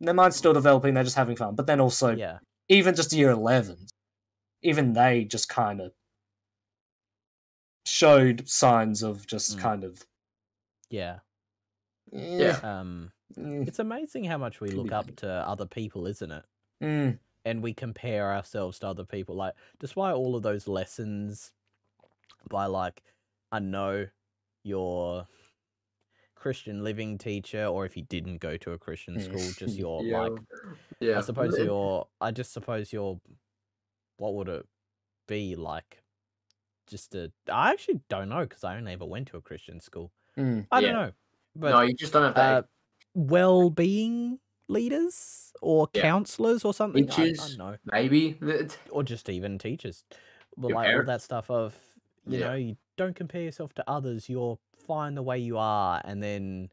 their mind's still developing. They're just having fun. But then also, Yeah. even just year 11s, even they just kind of showed signs of just Mm. kind of Yeah. Yeah. Um mm, it's amazing how much we look up to other people, isn't it? mm, and we compare ourselves to other people. Like, despite all of those lessons by like, I know your Christian living teacher, or if you didn't go to a Christian Mm. school, just your yeah. like, yeah. I suppose your, I just suppose your, what would it be like? Just a, I actually don't know because I only ever went to a Christian school. mm. I Yeah. don't know, but no, you just don't have to. uh, well-being leaders or Yeah. counselors or something. I, I don't know. maybe. or just even teachers. But Your like all that stuff of you Yeah. know, you don't compare yourself to others, you're fine the way you are, and then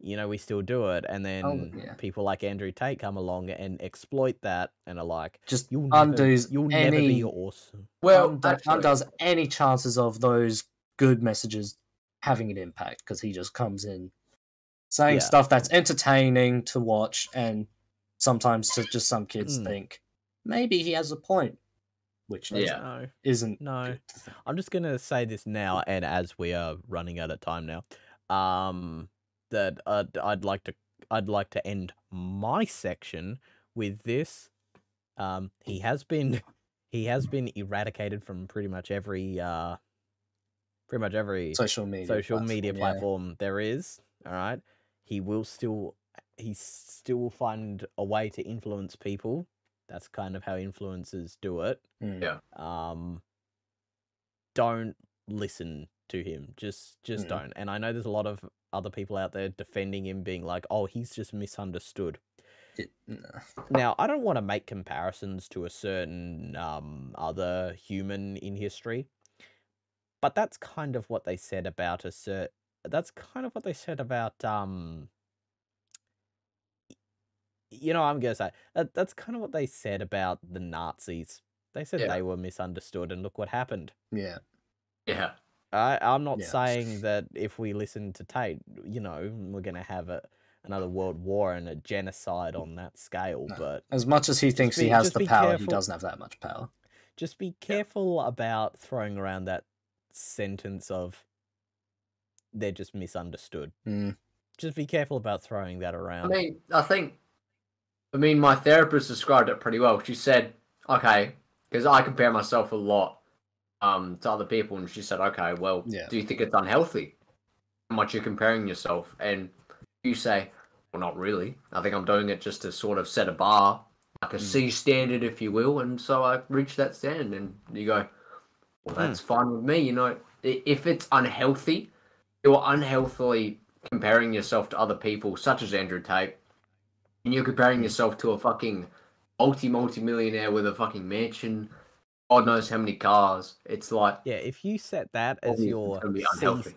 you know, we still do it, and then Oh, yeah. people like Andrew Tate come along and exploit that and are like, Just You'll never, undoes you'll never any be awesome. Well, actually, undoes any chances of those good messages having an impact because he just comes in saying Yeah. stuff that's entertaining to watch and sometimes to just some kids Mm. think maybe he has a point which is- Yeah. No, isn't no. good to think. I'm just gonna say this now, and as we are running out of time now, um, that I'd, I'd like to I'd like to end my section with this. Um, he has been he has been eradicated from pretty much every uh, pretty much every social media social platform, media yeah. platform there is. All right, he will still he still will find a way to influence people. That's kind of how influencers do it Mm. Yeah. um don't listen to him just just Mm. don't and i know there's a lot of other people out there defending him being like oh he's just misunderstood It- no. now i don't want to make comparisons to a certain um other human in history but that's kind of what they said about a cer- that's kind of what they said about um you know, I'm gonna say that, that's kind of what they said about the Nazis. They said Yeah. they were misunderstood, and look what happened. Yeah. Yeah. I, I'm not Yeah. saying that if we listen to Tate, you know, we're gonna have a another world war and a genocide on that scale, No. but As much as he thinks he has the be power, he doesn't have that much power. just be careful about throwing around that sentence of they're just misunderstood. Mm. Just be careful about throwing that around. I around. mean, I think, I mean, my therapist described it pretty well. She said, okay, because I compare myself a lot um, to other people, and she said, okay, well, Yeah. do you think it's unhealthy? How much you're comparing yourself? And you say, well, not really. I think I'm doing it just to sort of set a bar, like a Mm. C standard, if you will, and so I reach that standard, and you go, well, Hmm. that's fine with me. You know, if it's unhealthy, you're unhealthily comparing yourself to other people, such as Andrew Tate, and you're comparing yourself to a fucking multi multi millionaire with a fucking mansion, God knows how many cars. It's like Yeah, if you set that as your it's gonna be C, unhealthy.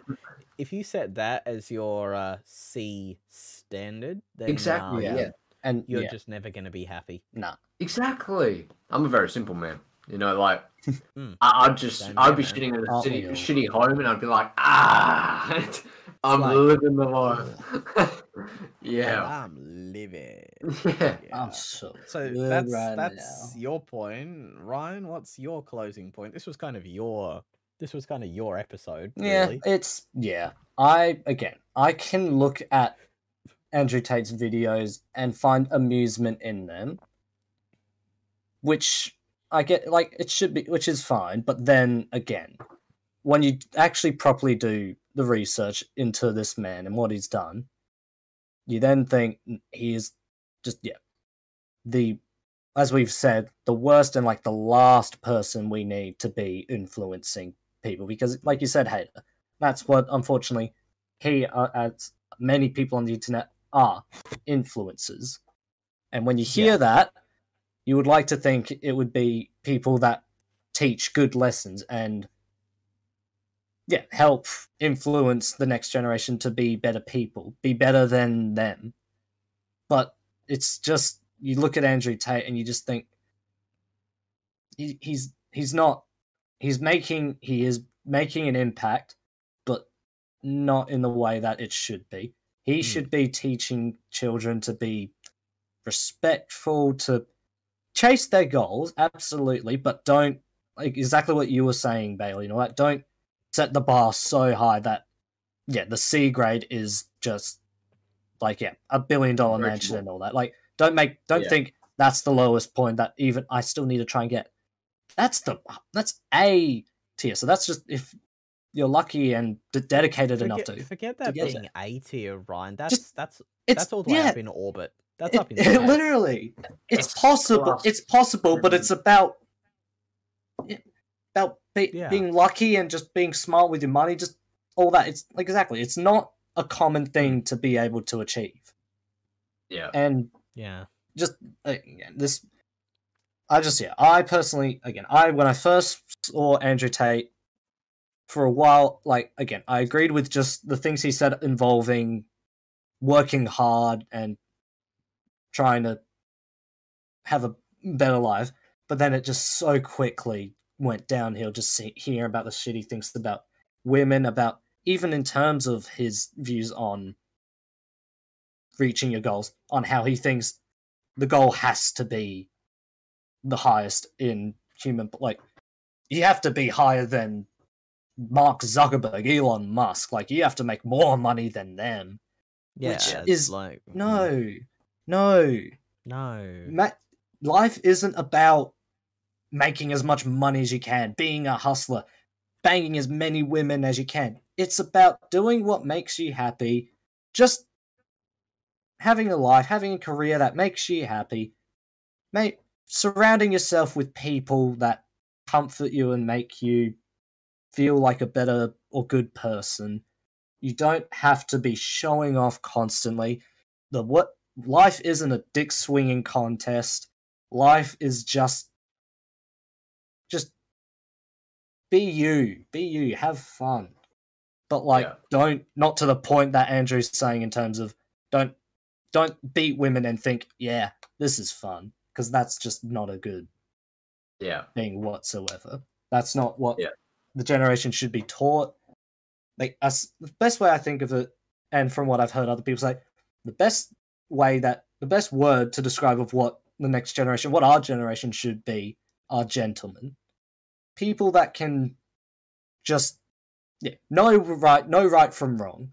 if you set that as your uh, C standard, then Exactly, um, yeah. And you're yeah, just never gonna be happy. nah. Exactly. I'm a very simple man. You know, like Mm. I, I'd just Same I'd be man. sitting in a Oh, city, shitty home, and I'd be like, ah, I'm like- living the life. yeah, I'm living. yeah. I'm so So that's right that's now. your point, Ryan. What's your closing point? This was kind of your this was kind of your episode. Yeah, it's yeah. I again, I can look at Andrew Tate's videos and find amusement in them, which I get like it should be, which is fine. But then again, when you actually properly do the research into this man and what he's done, you then think "Mm, he is just yeah the as we've said the worst and like the last person we need to be influencing people because like you said hater that's what unfortunately he uh, as many people on the internet are influencers and when you hear Yeah. that you would like to think it would be people that teach good lessons and yeah help influence the next generation to be better people be better than them but it's just you look at andrew tate and you just think he, he's he's not he's making he is making an impact but not in the way that it should be he Hmm. should be teaching children to be respectful to chase their goals absolutely but don't like exactly what you were saying bailey you know like don't set the bar so high that yeah the c grade is just like yeah a billion dollar Very mansion small. and all that like don't make don't Yeah. think that's the lowest point that even i still need to try and get that's the that's a tier so that's just if you're lucky and d- dedicated enough to forget that get being A tier, Ryan. That's Just- that's that's all the way yeah up in orbit. That's it- up it literally it's S possible plus it's possible but it's about about be, Yeah. being lucky and just being smart with your money just all that it's like exactly it's not a common thing to be able to achieve yeah. and Yeah. just uh, again, this i just yeah i personally again i when i first saw andrew tate for a while like again i agreed with just the things he said involving working hard and trying to have a better life but then it just so quickly went downhill just hearing about the shitty things about women about even in terms of his views on reaching your goals on how he thinks the goal has to be the highest in human like you have to be higher than Mark Zuckerberg, Elon Musk. Like you have to make more money than them. Yeah. Which is- like No, no. no. Ma- life isn't about making as much money as you can, being a hustler, banging as many women as you can. It's about doing what makes you happy, just having a life, having a career that makes you happy, mate. Surrounding yourself with people that comfort you and make you feel like a better or good person. You don't have to be showing off constantly. The what life isn't a dick swinging contest. Life is just just be you, be you, have fun. But like Yeah. don't not to the point that Andrew's saying in terms of don't don't beat women and think, yeah, this is fun, because that's just not a good Yeah. thing whatsoever. That's not what Yeah. the generation should be taught. Like as the best way I think of it, and from what I've heard other people say, the best way that the best word to describe of what the next generation, what our generation should be, are gentlemen. People that can just yeah, know right, know right from wrong.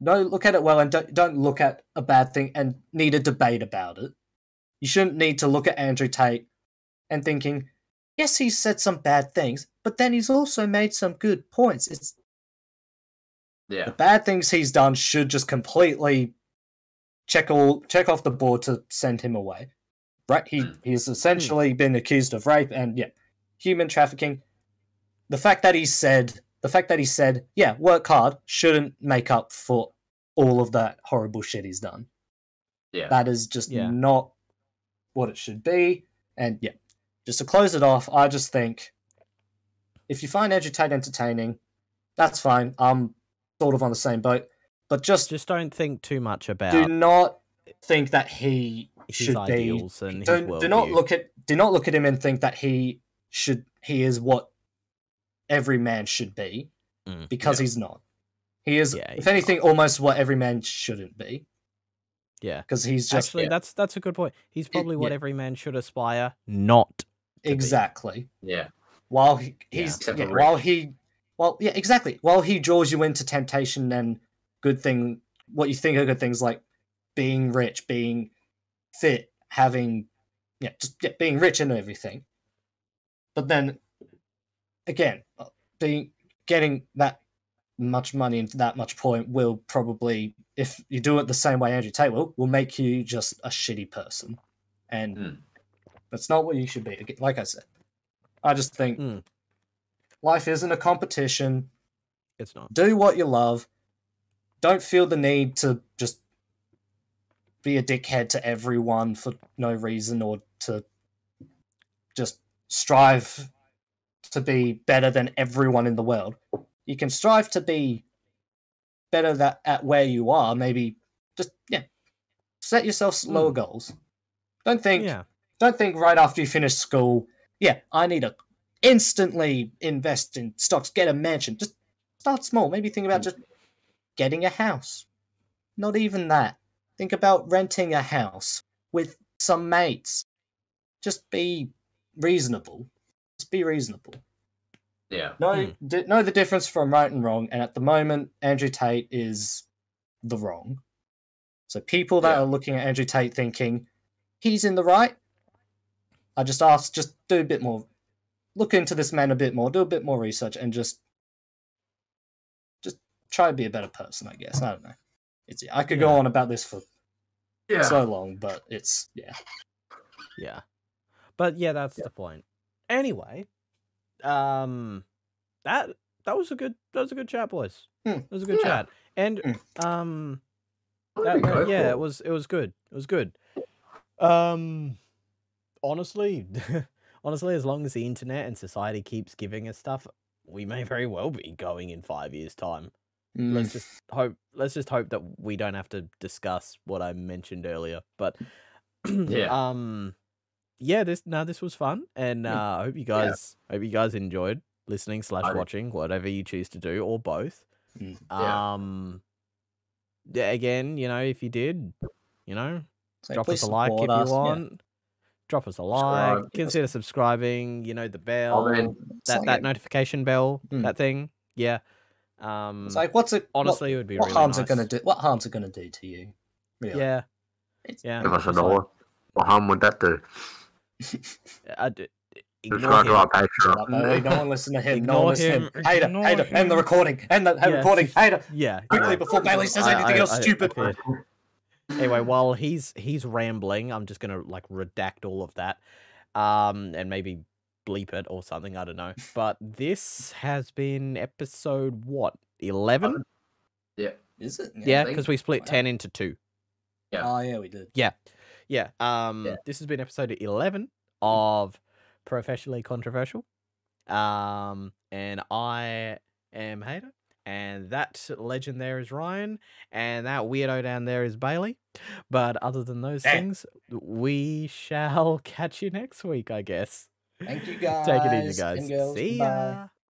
No, look at it well, and don't don't look at a bad thing and need a debate about it. You shouldn't need to look at Andrew Tate and thinking, yes, he's said some bad things, but then he's also made some good points. It's yeah. the bad things he's done should just completely check all check off the board to send him away. Right? He Mm. he's essentially been accused of rape and yeah, human trafficking. The fact that he said the fact that he said, yeah, work hard shouldn't make up for all of that horrible shit he's done. Yeah. That is just Yeah. not what it should be. And yeah, just to close it off, I just think if you find Andrew Tate entertaining, that's fine. I'm sort of on the same boat. But just, Just don't think too much about do not think that he his should be. ideals and his Do, do not worldview. look at do not look at him and think that he should he is what every man should be Mm, because yeah. he's not. He is, Yeah, if he's anything, almost what every man shouldn't be Yeah. because he's just Actually, yeah. that's that's a good point. He's probably what yeah. every man should aspire not to be. exactly. Yeah. while he, he's Except yeah, while he well yeah exactly while he draws you into temptation and good thing what you think are good things like being rich being fit having yeah just yeah, being rich and everything but then again being getting that much money into that much point will probably if you do it the same way andrew tate will will make you just a shitty person and Mm. that's not what you should be like i said i just think Mm. life isn't a competition It's not. do what you love don't feel the need to just be a dickhead to everyone for no reason or to just strive to be better than everyone in the world you can strive to be better that at where you are maybe just yeah set yourself lower hmm. goals don't think Yeah. don't think right after you finish school, yeah, I need to instantly invest in stocks, get a mansion. Just start small. Maybe think about hmm. just getting a house. Not even that. Think about renting a house with some mates. Just be reasonable. Just be reasonable. Yeah. Know, Hmm. di- know the difference from right and wrong. And at the moment, Andrew Tate is the wrong. So people that Yeah. are looking at Andrew Tate thinking he's in the right, I just ask, just do a bit more, look into this man a bit more, do a bit more research, and just, just try to be a better person. I guess I don't know. It's I could go on about this for Yeah. so long, but it's yeah. Yeah. But yeah, that's the point. Anyway, um that that was a good that was a good chat, boys. Hmm. It was a good Yeah. chat. And Hmm. um that, did that- yeah, for? it was it was good. It was good. Um honestly, honestly as long as the internet and society keeps giving us stuff, we may very well be going in 5 years time. Mm. Let's just hope let's just hope that we don't have to discuss what I mentioned earlier. But Yeah. um yeah, this no, this was fun, and uh, I hope you guys hope you guys enjoyed listening slash watching, whatever you choose to do, or both. Mm. Yeah. Um, yeah, again, you know, if you did, you know, So drop us a like if you us, yeah. want. Drop us a like. Subscribe. Consider subscribing. You know the bell. It's that that notification bell, Mm. that thing. Yeah. Um. It's like what's it? what- honestly, it would be what really harm's nice. it gonna do? What harm's it gonna do to you? Really? Yeah. It's- Yeah. Give us a it's like- What harm would that do? I d- ignore Subscribe to him. our Shut up, Patreon. hey, no one listen to him. no Ignore one listen to him. him, Hater, ignore hater, end the recording. End the hey, Yeah. recording. Hater. Yeah. Quickly yeah. before Bailey says I- anything I- else I- stupid. okay. Anyway, while he's he's rambling, I'm just gonna like redact all of that, um, and maybe bleep it or something. I don't know. But this has been episode what eleven? Yeah, is it? Yeah, because yeah, we split wow. ten into two. Yeah. Oh yeah, we did. Yeah, yeah. Um, yeah. this has been episode eleven of professionally controversial. Um, and I am hater, and that legend there is Ryan, and that weirdo down there is Bailey. But other than those hey. things, we shall catch you next week, I guess. Thank you guys. Take it easy, guys. See ya. Bye.